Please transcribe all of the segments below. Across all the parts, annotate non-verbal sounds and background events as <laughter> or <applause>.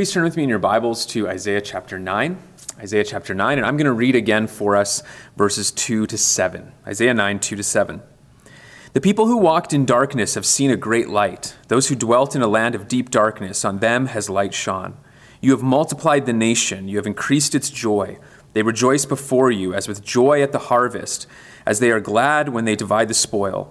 Please turn with me in your Bibles to Isaiah chapter 9. Isaiah chapter 9, and I'm going to read again for us verses 2 to 7. Isaiah 9, 2 to 7. The people who walked in darkness have seen a great light. Those who dwelt in a land of deep darkness, on them has light shone. You have multiplied the nation, you have increased its joy. They rejoice before you as with joy at the harvest, as they are glad when they divide the spoil.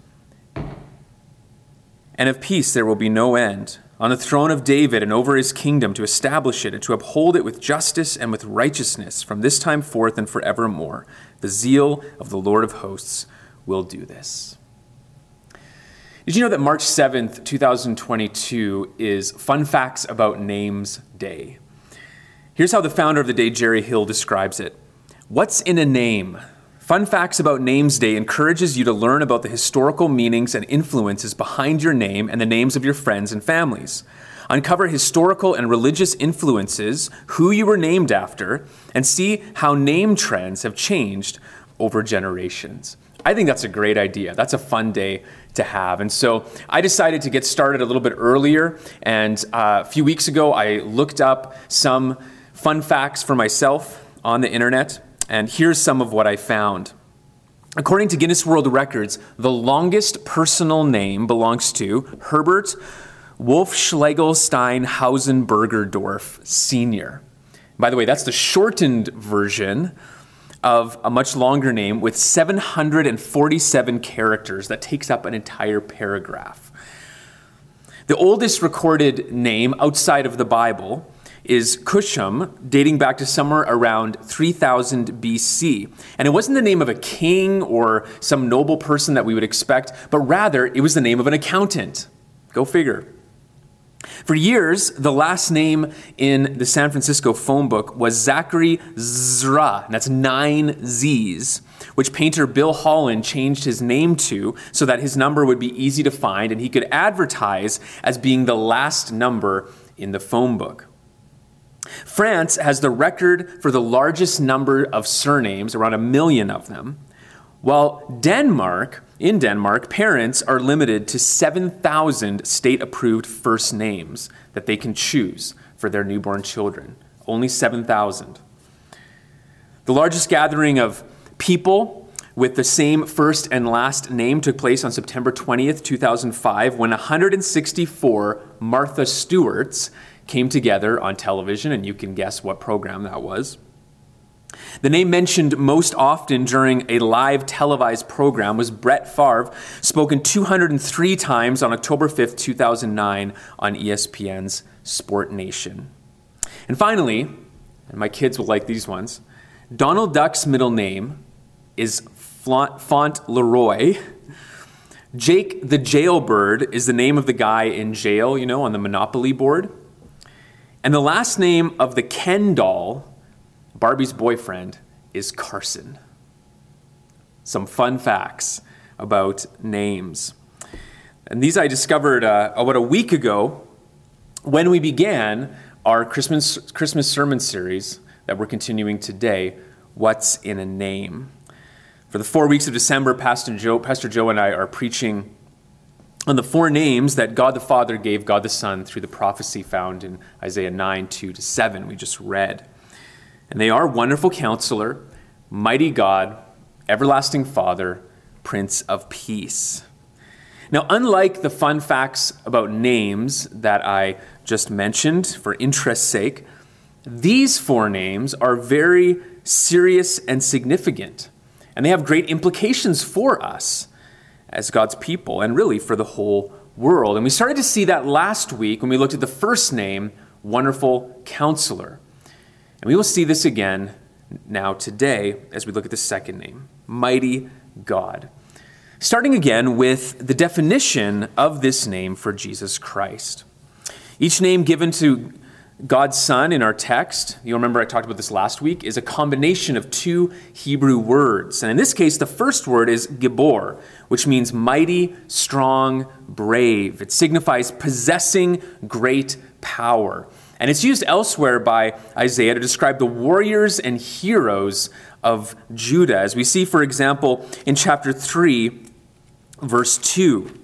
and of peace there will be no end, on the throne of David and over his kingdom, to establish it and to uphold it with justice and with righteousness from this time forth and forevermore. The zeal of the Lord of hosts will do this. Did you know that March 7th, 2022 is Fun Facts About Names Day? Here's how the founder of the day, Jerry Hill, describes it What's in a name? Fun Facts About Names Day encourages you to learn about the historical meanings and influences behind your name and the names of your friends and families. Uncover historical and religious influences, who you were named after, and see how name trends have changed over generations. I think that's a great idea. That's a fun day to have. And so I decided to get started a little bit earlier. And uh, a few weeks ago, I looked up some fun facts for myself on the internet. And here's some of what I found. According to Guinness World Records, the longest personal name belongs to Herbert Wolfschlegelstein Hausenbergerdorf Sr. By the way, that's the shortened version of a much longer name with 747 characters that takes up an entire paragraph. The oldest recorded name outside of the Bible is Kushim, dating back to somewhere around 3000 BC. And it wasn't the name of a king or some noble person that we would expect, but rather it was the name of an accountant. Go figure. For years, the last name in the San Francisco phone book was Zachary Zra, and that's nine Z's, which painter Bill Holland changed his name to so that his number would be easy to find and he could advertise as being the last number in the phone book. France has the record for the largest number of surnames, around a million of them, while Denmark, in Denmark, parents are limited to 7,000 state approved first names that they can choose for their newborn children. Only 7,000. The largest gathering of people with the same first and last name took place on September 20th, 2005, when 164 Martha Stewarts came together on television, and you can guess what program that was. The name mentioned most often during a live televised program was Brett Favre, spoken 203 times on October 5th, 2009, on ESPN's Sport Nation. And finally, and my kids will like these ones, Donald Duck's middle name is Fauntleroy. Jake the Jailbird is the name of the guy in jail, you know, on the Monopoly board. And the last name of the Ken doll Barbie's boyfriend is Carson. Some fun facts about names. And these I discovered uh, about a week ago when we began our Christmas, Christmas sermon series that we're continuing today What's in a Name? For the four weeks of December, Pastor Joe, Pastor Joe and I are preaching on the four names that God the Father gave God the Son through the prophecy found in Isaiah 9 2 to 7, we just read. And they are Wonderful Counselor, Mighty God, Everlasting Father, Prince of Peace. Now, unlike the fun facts about names that I just mentioned for interest's sake, these four names are very serious and significant, and they have great implications for us as God's people and really for the whole world. And we started to see that last week when we looked at the first name, Wonderful Counselor. And we will see this again now today as we look at the second name, Mighty God. Starting again with the definition of this name for Jesus Christ. Each name given to God's Son in our text, you'll remember I talked about this last week, is a combination of two Hebrew words. And in this case, the first word is Gibor, which means mighty, strong, brave. It signifies possessing great power. And it's used elsewhere by Isaiah to describe the warriors and heroes of Judah, as we see, for example, in chapter 3, verse 2.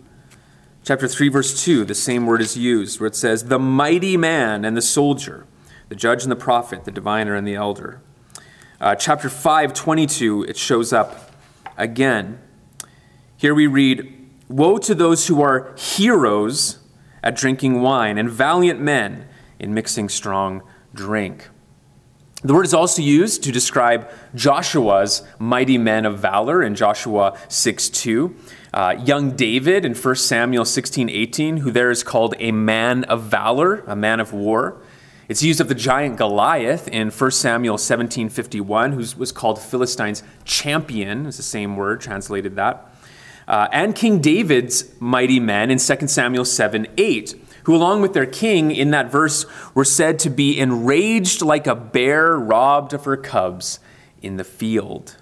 Chapter 3, verse 2, the same word is used, where it says, The mighty man and the soldier, the judge and the prophet, the diviner and the elder. Uh, chapter 5, 22, it shows up again. Here we read, Woe to those who are heroes at drinking wine, and valiant men in mixing strong drink. The word is also used to describe Joshua's mighty men of valor in Joshua 6 2. Uh, young David in 1 Samuel 16 18, who there is called a man of valor, a man of war. It's used of the giant Goliath in 1 Samuel 17 51, who was called Philistine's champion, is the same word translated that. Uh, and King David's mighty men in 2 Samuel 7 8, who, along with their king in that verse, were said to be enraged like a bear robbed of her cubs in the field.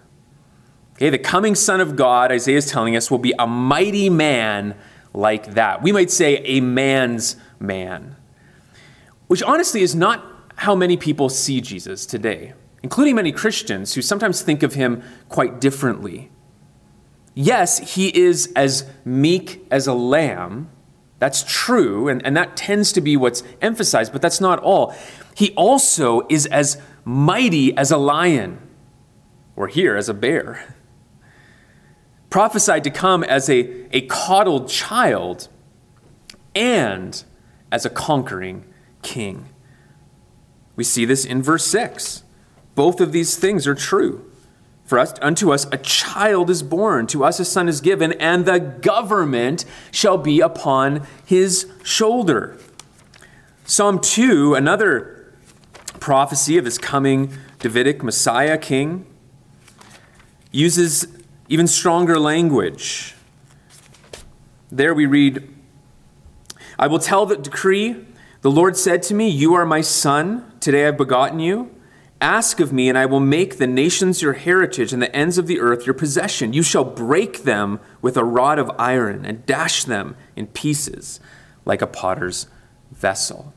Okay, the coming Son of God, Isaiah is telling us, will be a mighty man like that. We might say a man's man, which honestly is not how many people see Jesus today, including many Christians who sometimes think of him quite differently. Yes, he is as meek as a lamb. That's true, and, and that tends to be what's emphasized, but that's not all. He also is as mighty as a lion, or here as a bear prophesied to come as a, a coddled child and as a conquering king. We see this in verse 6. Both of these things are true. For us, unto us a child is born, to us a son is given, and the government shall be upon his shoulder. Psalm 2, another prophecy of his coming Davidic Messiah king, uses even stronger language. There we read, I will tell the decree. The Lord said to me, You are my son. Today I've begotten you. Ask of me, and I will make the nations your heritage and the ends of the earth your possession. You shall break them with a rod of iron and dash them in pieces like a potter's vessel.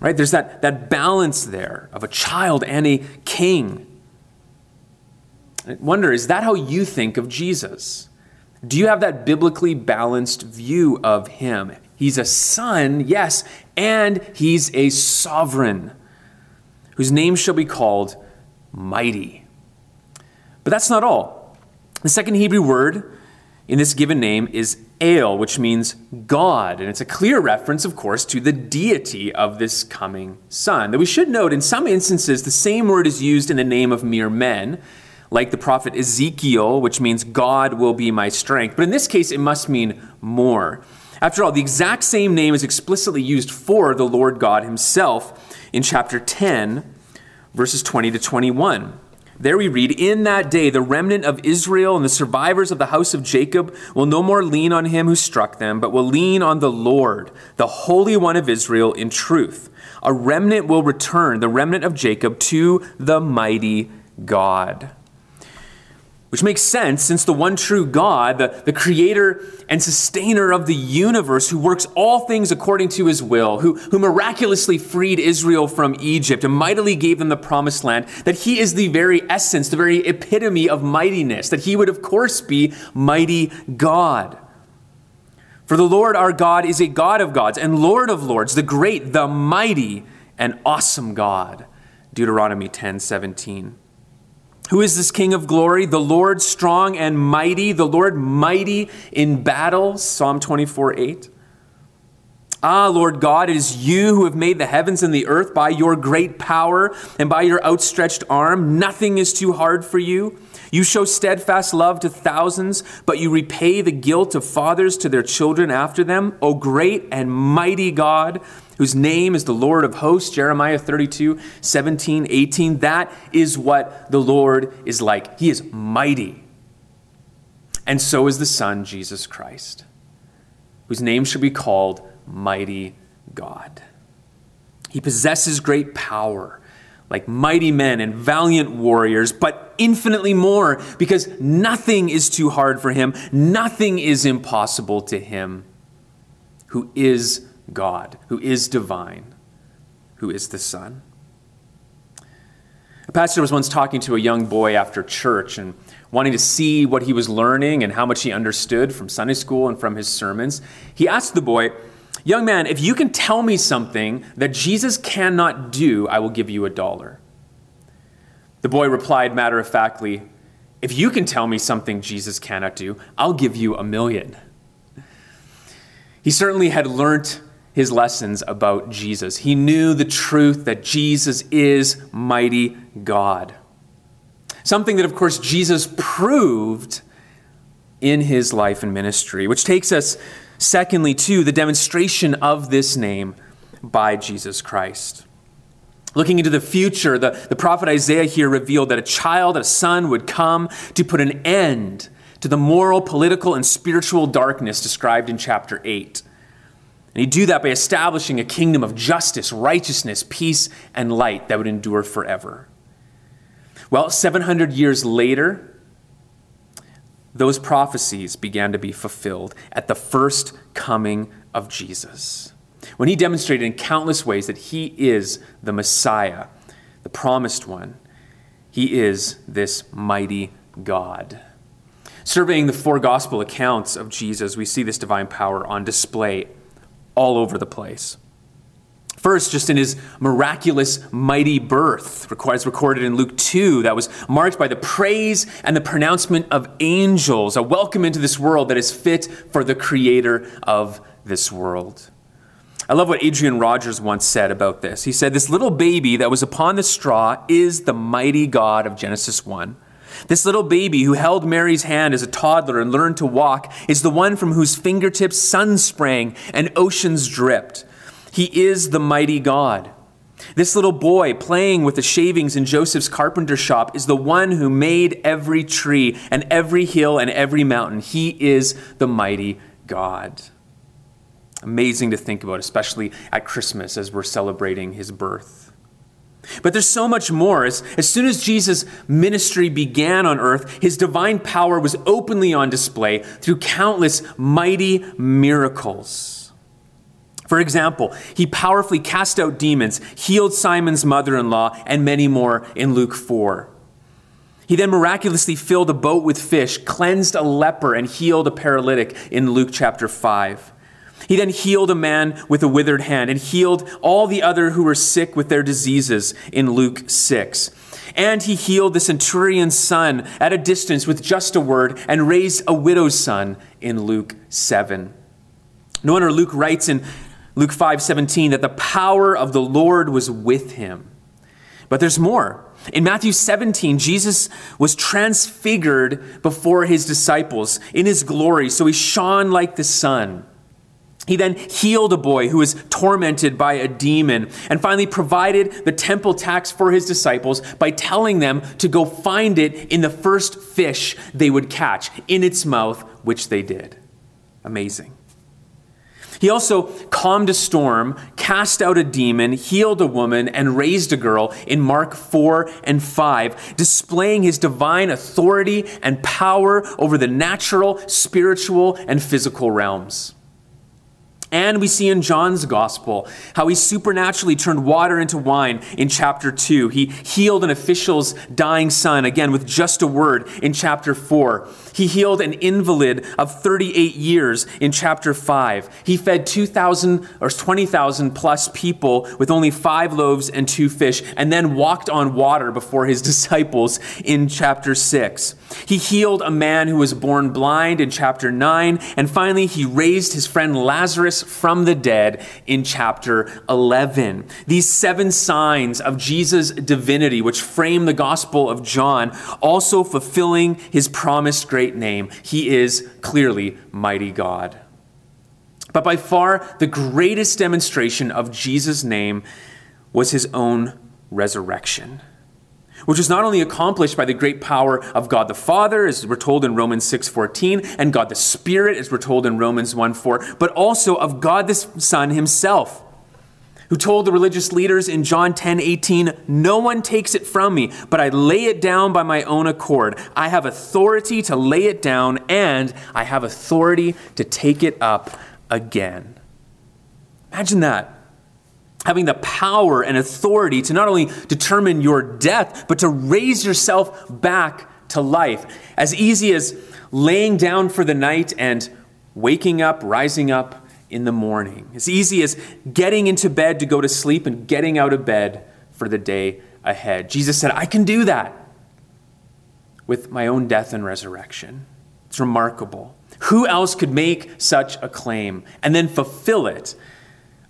Right? There's that, that balance there of a child and a king. I wonder, is that how you think of Jesus? Do you have that biblically balanced view of him? He's a son, yes, and he's a sovereign whose name shall be called mighty. But that's not all. The second Hebrew word in this given name is El, which means God. And it's a clear reference, of course, to the deity of this coming son. Though we should note, in some instances, the same word is used in the name of mere men like the prophet Ezekiel, which means God will be my strength. But in this case, it must mean more. After all, the exact same name is explicitly used for the Lord God himself in chapter 10, verses 20 to 21. There we read, In that day, the remnant of Israel and the survivors of the house of Jacob will no more lean on him who struck them, but will lean on the Lord, the Holy One of Israel, in truth. A remnant will return, the remnant of Jacob, to the mighty God. Which makes sense since the one true God, the, the creator and sustainer of the universe, who works all things according to his will, who, who miraculously freed Israel from Egypt and mightily gave them the promised land, that he is the very essence, the very epitome of mightiness, that he would, of course, be mighty God. For the Lord our God is a God of gods and Lord of lords, the great, the mighty, and awesome God. Deuteronomy 10 17. Who is this King of glory? The Lord strong and mighty, the Lord mighty in battle. Psalm 24 8. Ah, Lord God, it is you who have made the heavens and the earth by your great power and by your outstretched arm. Nothing is too hard for you. You show steadfast love to thousands, but you repay the guilt of fathers to their children after them. O great and mighty God, whose name is the Lord of hosts, Jeremiah 32, 17, 18. That is what the Lord is like. He is mighty. And so is the Son, Jesus Christ, whose name should be called Mighty God. He possesses great power, like mighty men and valiant warriors, but infinitely more, because nothing is too hard for him, nothing is impossible to him, who is God, who is divine, who is the Son. A pastor was once talking to a young boy after church and wanting to see what he was learning and how much he understood from Sunday school and from his sermons. He asked the boy, Young man, if you can tell me something that Jesus cannot do, I will give you a dollar. The boy replied matter of factly, If you can tell me something Jesus cannot do, I'll give you a million. He certainly had learnt his lessons about Jesus. He knew the truth that Jesus is mighty God. Something that, of course, Jesus proved in his life and ministry, which takes us Secondly, too, the demonstration of this name by Jesus Christ. Looking into the future, the, the prophet Isaiah here revealed that a child, a son, would come to put an end to the moral, political, and spiritual darkness described in chapter 8. And he'd do that by establishing a kingdom of justice, righteousness, peace, and light that would endure forever. Well, 700 years later, those prophecies began to be fulfilled at the first coming of Jesus. When he demonstrated in countless ways that he is the Messiah, the promised one, he is this mighty God. Surveying the four gospel accounts of Jesus, we see this divine power on display all over the place. First, just in his miraculous, mighty birth, as recorded in Luke 2, that was marked by the praise and the pronouncement of angels, a welcome into this world that is fit for the creator of this world. I love what Adrian Rogers once said about this. He said, This little baby that was upon the straw is the mighty God of Genesis 1. This little baby who held Mary's hand as a toddler and learned to walk is the one from whose fingertips sun sprang and oceans dripped. He is the mighty God. This little boy playing with the shavings in Joseph's carpenter shop is the one who made every tree and every hill and every mountain. He is the mighty God. Amazing to think about, especially at Christmas as we're celebrating his birth. But there's so much more. As, as soon as Jesus' ministry began on earth, his divine power was openly on display through countless mighty miracles. For example, he powerfully cast out demons, healed Simon's mother in law, and many more in Luke 4. He then miraculously filled a boat with fish, cleansed a leper, and healed a paralytic in Luke chapter 5. He then healed a man with a withered hand and healed all the other who were sick with their diseases in Luke 6. And he healed the centurion's son at a distance with just a word and raised a widow's son in Luke 7. No wonder Luke writes in Luke 5 17, that the power of the Lord was with him. But there's more. In Matthew 17, Jesus was transfigured before his disciples in his glory, so he shone like the sun. He then healed a boy who was tormented by a demon and finally provided the temple tax for his disciples by telling them to go find it in the first fish they would catch in its mouth, which they did. Amazing. He also calmed a storm, cast out a demon, healed a woman, and raised a girl in Mark 4 and 5, displaying his divine authority and power over the natural, spiritual, and physical realms. And we see in John's gospel how he supernaturally turned water into wine in chapter 2. He healed an official's dying son, again with just a word, in chapter 4. He healed an invalid of 38 years in chapter 5. He fed 2,000 or 20,000 plus people with only five loaves and two fish, and then walked on water before his <laughs> disciples in chapter 6. He healed a man who was born blind in chapter 9, and finally, he raised his friend Lazarus from the dead in chapter 11. These seven signs of Jesus' divinity, which frame the Gospel of John, also fulfilling his promised great name. He is clearly mighty God. But by far, the greatest demonstration of Jesus' name was his own resurrection which was not only accomplished by the great power of God the Father, as we're told in Romans 6:14, and God the Spirit, as we're told in Romans 1:4, but also of God the Son himself. who told the religious leaders in John 10:18, No one takes it from me, but I lay it down by my own accord. I have authority to lay it down, and I have authority to take it up again. Imagine that. Having the power and authority to not only determine your death, but to raise yourself back to life. As easy as laying down for the night and waking up, rising up in the morning. As easy as getting into bed to go to sleep and getting out of bed for the day ahead. Jesus said, I can do that with my own death and resurrection. It's remarkable. Who else could make such a claim and then fulfill it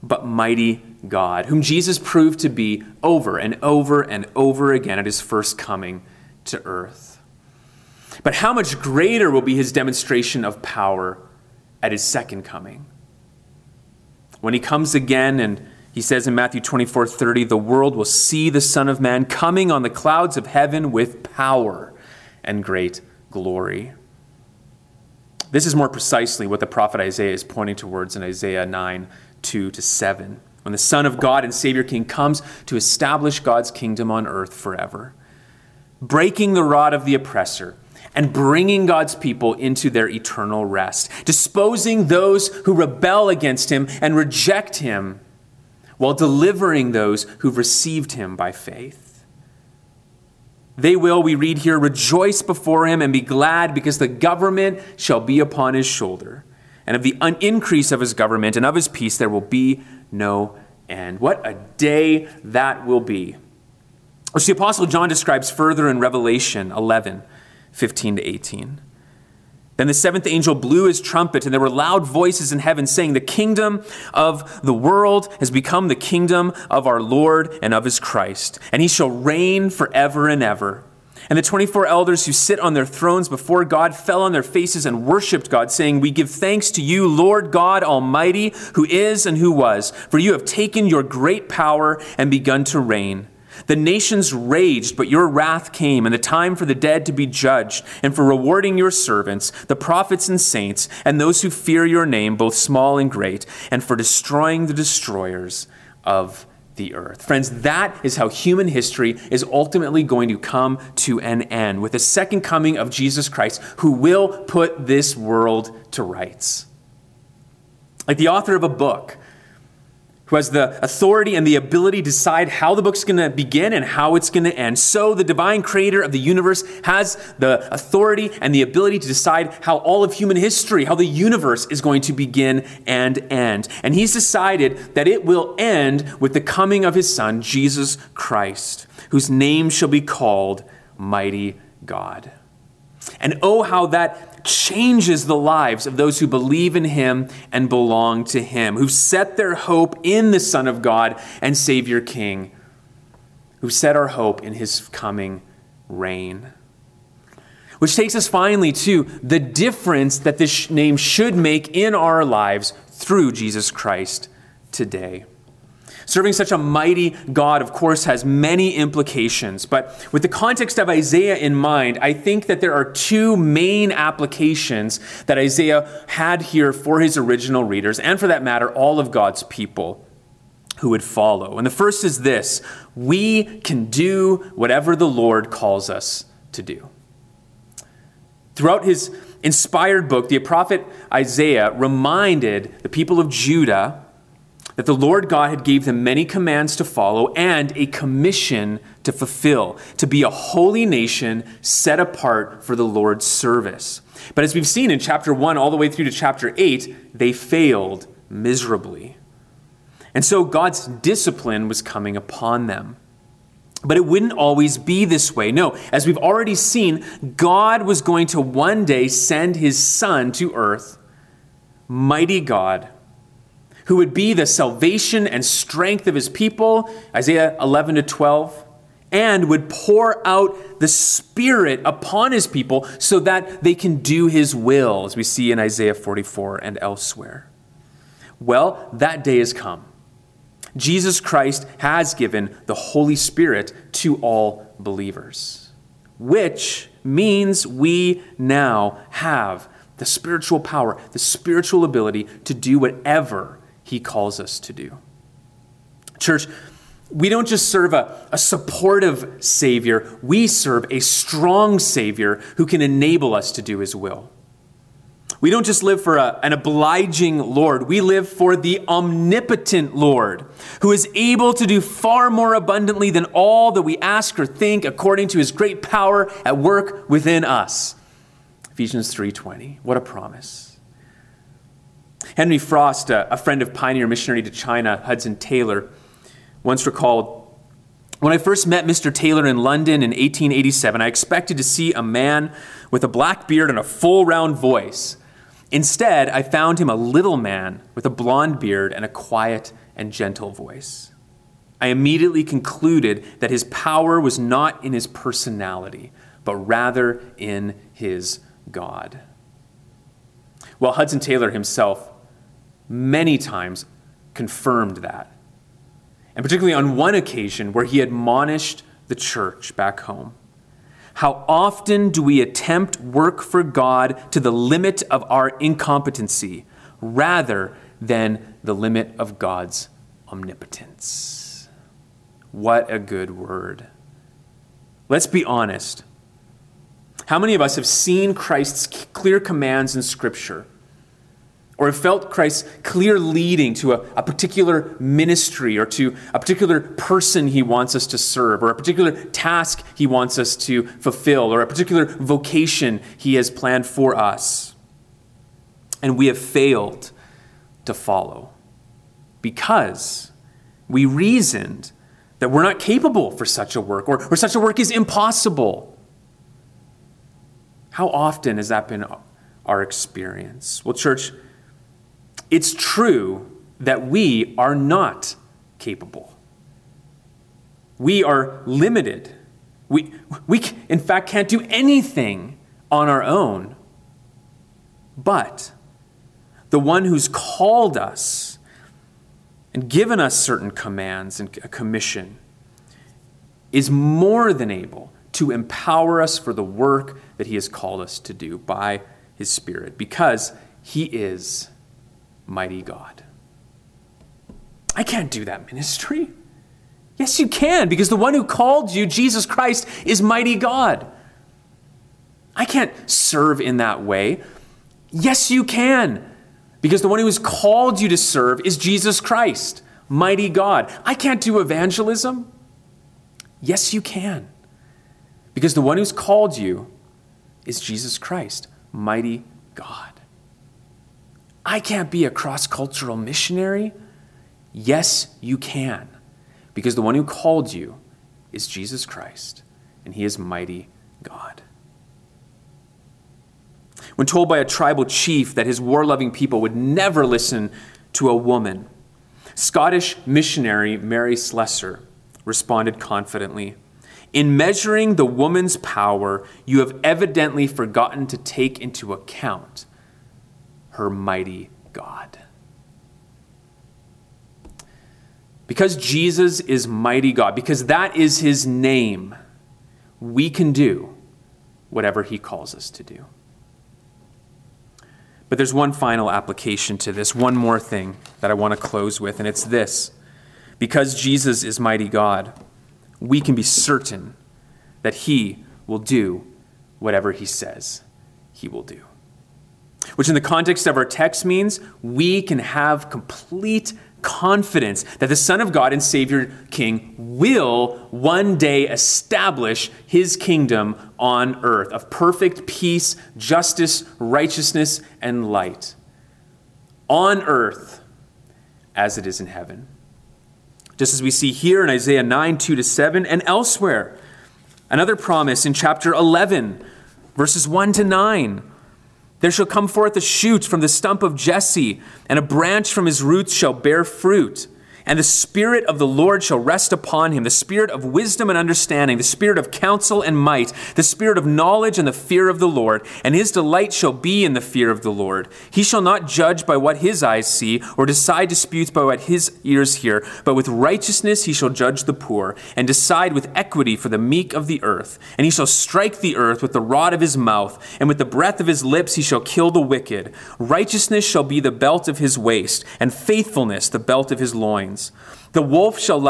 but mighty God, whom Jesus proved to be over and over and over again at his first coming to earth? But how much greater will be his demonstration of power at his second coming? When he comes again and he says in Matthew 24 30, the world will see the Son of Man coming on the clouds of heaven with power and great glory. This is more precisely what the prophet Isaiah is pointing towards in Isaiah 9 2 to 7, when the Son of God and Savior King comes to establish God's kingdom on earth forever, breaking the rod of the oppressor and bringing God's people into their eternal rest, disposing those who rebel against him and reject him, while delivering those who've received him by faith. They will, we read here, rejoice before him and be glad because the government shall be upon his shoulder. And of the increase of his government and of his peace there will be no end. What a day that will be. Which the Apostle John describes further in Revelation 11 15 to 18. Then the seventh angel blew his trumpet, and there were loud voices in heaven saying, The kingdom of the world has become the kingdom of our Lord and of his Christ, and he shall reign forever and ever. And the 24 elders who sit on their thrones before God fell on their faces and worshiped God, saying, We give thanks to you, Lord God Almighty, who is and who was, for you have taken your great power and begun to reign. The nations raged, but your wrath came, and the time for the dead to be judged, and for rewarding your servants, the prophets and saints, and those who fear your name, both small and great, and for destroying the destroyers of the earth. Friends, that is how human history is ultimately going to come to an end with the second coming of Jesus Christ, who will put this world to rights. Like the author of a book who has the authority and the ability to decide how the book's going to begin and how it's going to end. So, the divine creator of the universe has the authority and the ability to decide how all of human history, how the universe is going to begin and end. And he's decided that it will end with the coming of his son, Jesus Christ, whose name shall be called Mighty God. And oh, how that changes the lives of those who believe in him and belong to him, who set their hope in the Son of God and Savior King, who set our hope in his coming reign. Which takes us finally to the difference that this name should make in our lives through Jesus Christ today. Serving such a mighty God, of course, has many implications. But with the context of Isaiah in mind, I think that there are two main applications that Isaiah had here for his original readers, and for that matter, all of God's people who would follow. And the first is this we can do whatever the Lord calls us to do. Throughout his inspired book, the prophet Isaiah reminded the people of Judah that the Lord God had gave them many commands to follow and a commission to fulfill, to be a holy nation set apart for the Lord's service. But as we've seen in chapter 1 all the way through to chapter 8, they failed miserably. And so God's discipline was coming upon them. But it wouldn't always be this way. No, as we've already seen, God was going to one day send his son to earth, mighty God who would be the salvation and strength of his people, Isaiah 11 to 12, and would pour out the Spirit upon his people so that they can do his will, as we see in Isaiah 44 and elsewhere. Well, that day has come. Jesus Christ has given the Holy Spirit to all believers, which means we now have the spiritual power, the spiritual ability to do whatever he calls us to do. Church, we don't just serve a, a supportive Savior, we serve a strong Savior who can enable us to do His will. We don't just live for a, an obliging Lord, we live for the omnipotent Lord, who is able to do far more abundantly than all that we ask or think according to his great power at work within us. Ephesians 3:20. What a promise. Henry Frost, a, a friend of pioneer missionary to China, Hudson Taylor, once recalled when I first met Mr. Taylor in London in 1887, I expected to see a man with a black beard and a full round voice. Instead, I found him a little man with a blond beard and a quiet and gentle voice. I immediately concluded that his power was not in his personality, but rather in his God. Well, Hudson Taylor himself many times confirmed that. And particularly on one occasion where he admonished the church back home. How often do we attempt work for God to the limit of our incompetency rather than the limit of God's omnipotence? What a good word. Let's be honest. How many of us have seen Christ's clear commands in Scripture? Or have felt Christ's clear leading to a, a, particular ministry or to a particular person he wants us to serve, or a particular task he wants us to fulfill, or a particular vocation he has planned for us. And we have failed to follow because we reasoned that we're not capable for such a work, or, or such a work is impossible. How often has that been our experience? Well, church, it's true that we are not capable. We are limited. We, we, in fact, can't do anything on our own. But the one who's called us and given us certain commands and a commission is more than able to empower us for the work that he has called us to do by his Spirit because he is mighty God. I can't do that ministry. Yes, you can, because the one who called you, Jesus Christ, is mighty God. I can't serve in that way. Yes, you can, because the one who has called you to serve is Jesus Christ, mighty God. I can't do evangelism. Yes, you can, because the one who's called you is Jesus Christ, mighty God. I can't be a cross cultural missionary. Yes, you can, because the one who called you is Jesus Christ, and he is mighty God. When told by a tribal chief that his war loving people would never listen to a woman, Scottish missionary Mary Slessor responded confidently In measuring the woman's power, you have evidently forgotten to take into account her mighty God. Because Jesus is mighty God, because that is his name, we can do whatever he calls us to do. But there's one final application to this, one more thing that I want to close with, and it's this. Because Jesus is mighty God, we can be certain that he will do whatever he says he will do which in the context of our text means we can have complete confidence that the Son of God and Savior King will one day establish his kingdom on earth of perfect peace, justice, righteousness, and light. On earth as it is in heaven. Just as we see here in Isaiah 9 2 to 7 and elsewhere. Another promise in chapter 11, verses 1 to 9 there shall come forth a shoot from the stump of Jesse, and a branch from his roots shall bear fruit. And the Spirit of the Lord shall rest upon him the Spirit of wisdom and understanding, the Spirit of counsel and might, the Spirit of knowledge and the fear of the Lord. And his delight shall be in the fear of the Lord. He shall not judge by what his eyes see, or decide disputes by what his ears hear, but with righteousness he shall judge the poor, and decide with equity for the meek of the earth. And he shall strike the earth with the rod of his mouth, and with the breath of his lips he shall kill the wicked. Righteousness shall be the belt of his waist, and faithfulness the belt of his loins sense. The wolf shall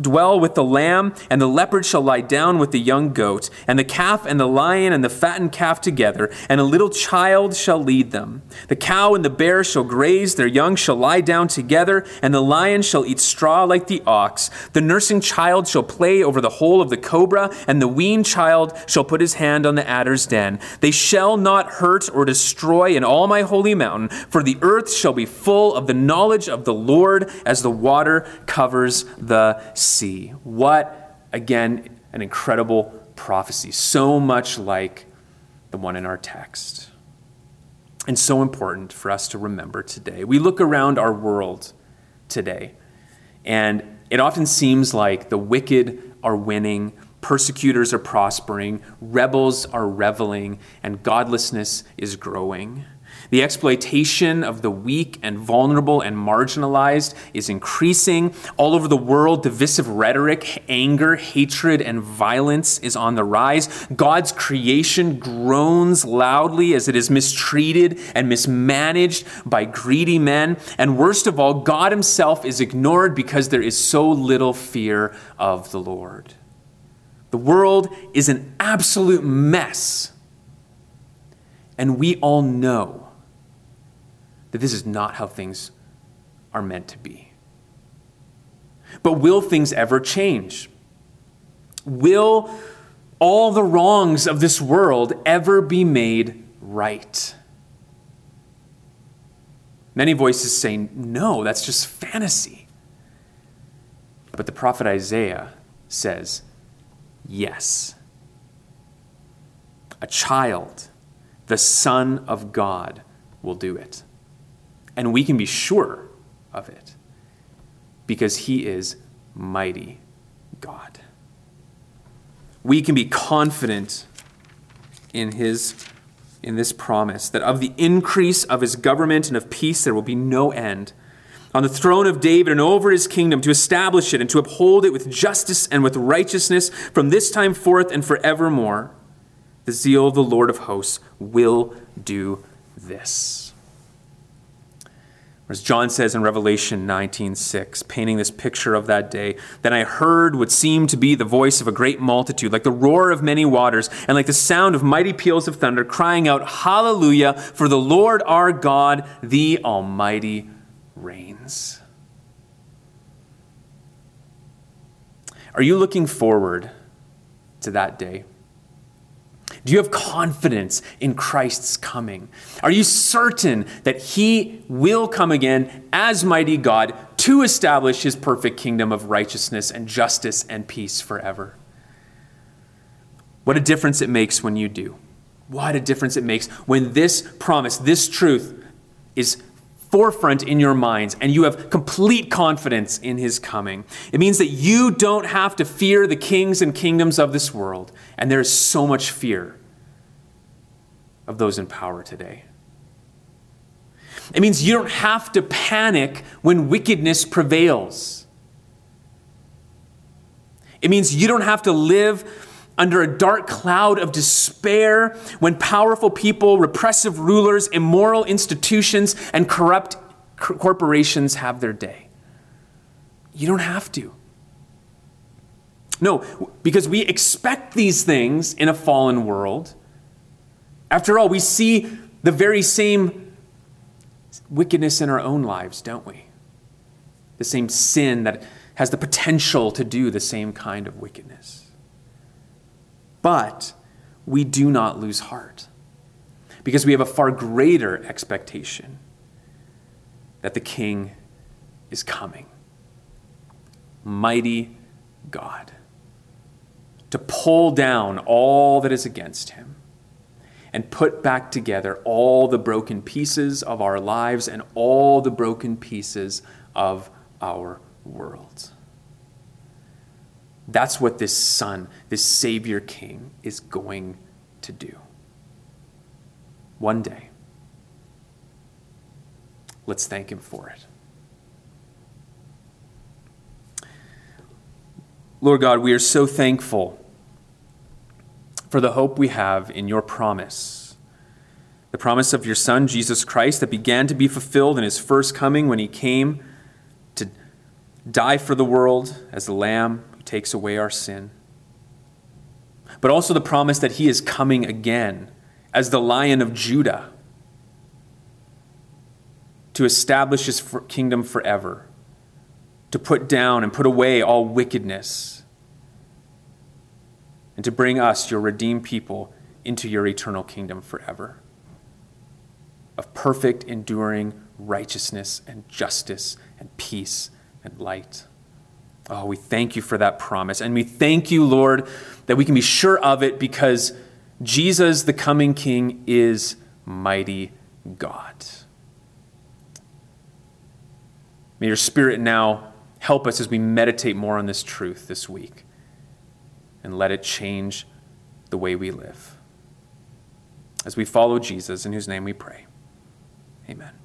dwell with the lamb, and the leopard shall lie down with the young goat, and the calf and the lion and the fattened calf together, and a little child shall lead them. The cow and the bear shall graze, their young shall lie down together, and the lion shall eat straw like the ox. The nursing child shall play over the hole of the cobra, and the weaned child shall put his hand on the adder's den. They shall not hurt or destroy in all my holy mountain, for the earth shall be full of the knowledge of the Lord as the water covers covers the sea. What, again, an incredible prophecy, so much like the one in our text. And so important for us to remember today. We look around our world today, and it often seems like the wicked are winning, persecutors are prospering, rebels are reveling, and godlessness is growing. The exploitation of the weak and vulnerable and marginalized is increasing. All over the world, divisive rhetoric, anger, hatred, and violence is on the rise. God's creation groans loudly as it is mistreated and mismanaged by greedy men. And worst of all, God Himself is ignored because there is so little fear of the Lord. The world is an absolute mess. And we all know that this is not how things are meant to be. But will things ever change? Will all the wrongs of this world ever be made right? Many voices say, no, that's just fantasy. But the prophet Isaiah says, yes. A child, the Son of God, will do it. And we can be sure of it because he is mighty God. We can be confident in his in this promise that of the increase of his government and of peace there will be no end on the throne of David and over his kingdom to establish it and to uphold it with justice and with righteousness from this time forth and forevermore. The zeal of the Lord of hosts will do this. As John says in Revelation 19:6, painting this picture of that day, then I heard what seemed to be the voice of a great multitude, like the roar of many waters, and like the sound of mighty peals of thunder, crying out, Hallelujah, for the Lord our God, the Almighty, reigns. Are you looking forward to that day? Do you have confidence in Christ's coming? Are you certain that he will come again as mighty God to establish his perfect kingdom of righteousness and justice and peace forever? What a difference it makes when you do. What a difference it makes when this promise, this truth, is forefront in your minds and you have complete confidence in his coming. It means that you don't have to fear the kings and kingdoms of this world. And there is so much fear of those in power today. It means you don't have to panic when wickedness prevails. It means you don't have to live under a dark cloud of despair when powerful people, repressive rulers, immoral institutions, and corrupt corporations have their day. You don't have to. No, because we expect these things in a fallen world. After all, we see the very same wickedness in our own lives, don't we? The same sin that has the potential to do the same kind of wickedness. But we do not lose heart because we have a far greater expectation that the King is coming. Mighty God. To pull down all that is against him and put back together all the broken pieces of our lives and all the broken pieces of our world. That's what this Son, this Savior King, is going to do. One day. Let's thank Him for it. Lord God, we are so thankful for the hope we have in your promise. The promise of your Son, Jesus Christ, that began to be fulfilled in his first coming when he came to die for the world as the Lamb who takes away our sin, but also the promise that he is coming again as the Lion of Judah to establish his kingdom forever, to put down and put away all wickedness, and to bring us, your redeemed people, into your eternal kingdom forever of perfect, enduring righteousness and justice and peace and light. Oh, we thank you for that promise. And we thank you, Lord, that we can be sure of it because Jesus, the coming King, is mighty God. May your Spirit now help us as we meditate more on this truth this week and let it change the way we live. As we follow Jesus, in whose name we pray. Amen.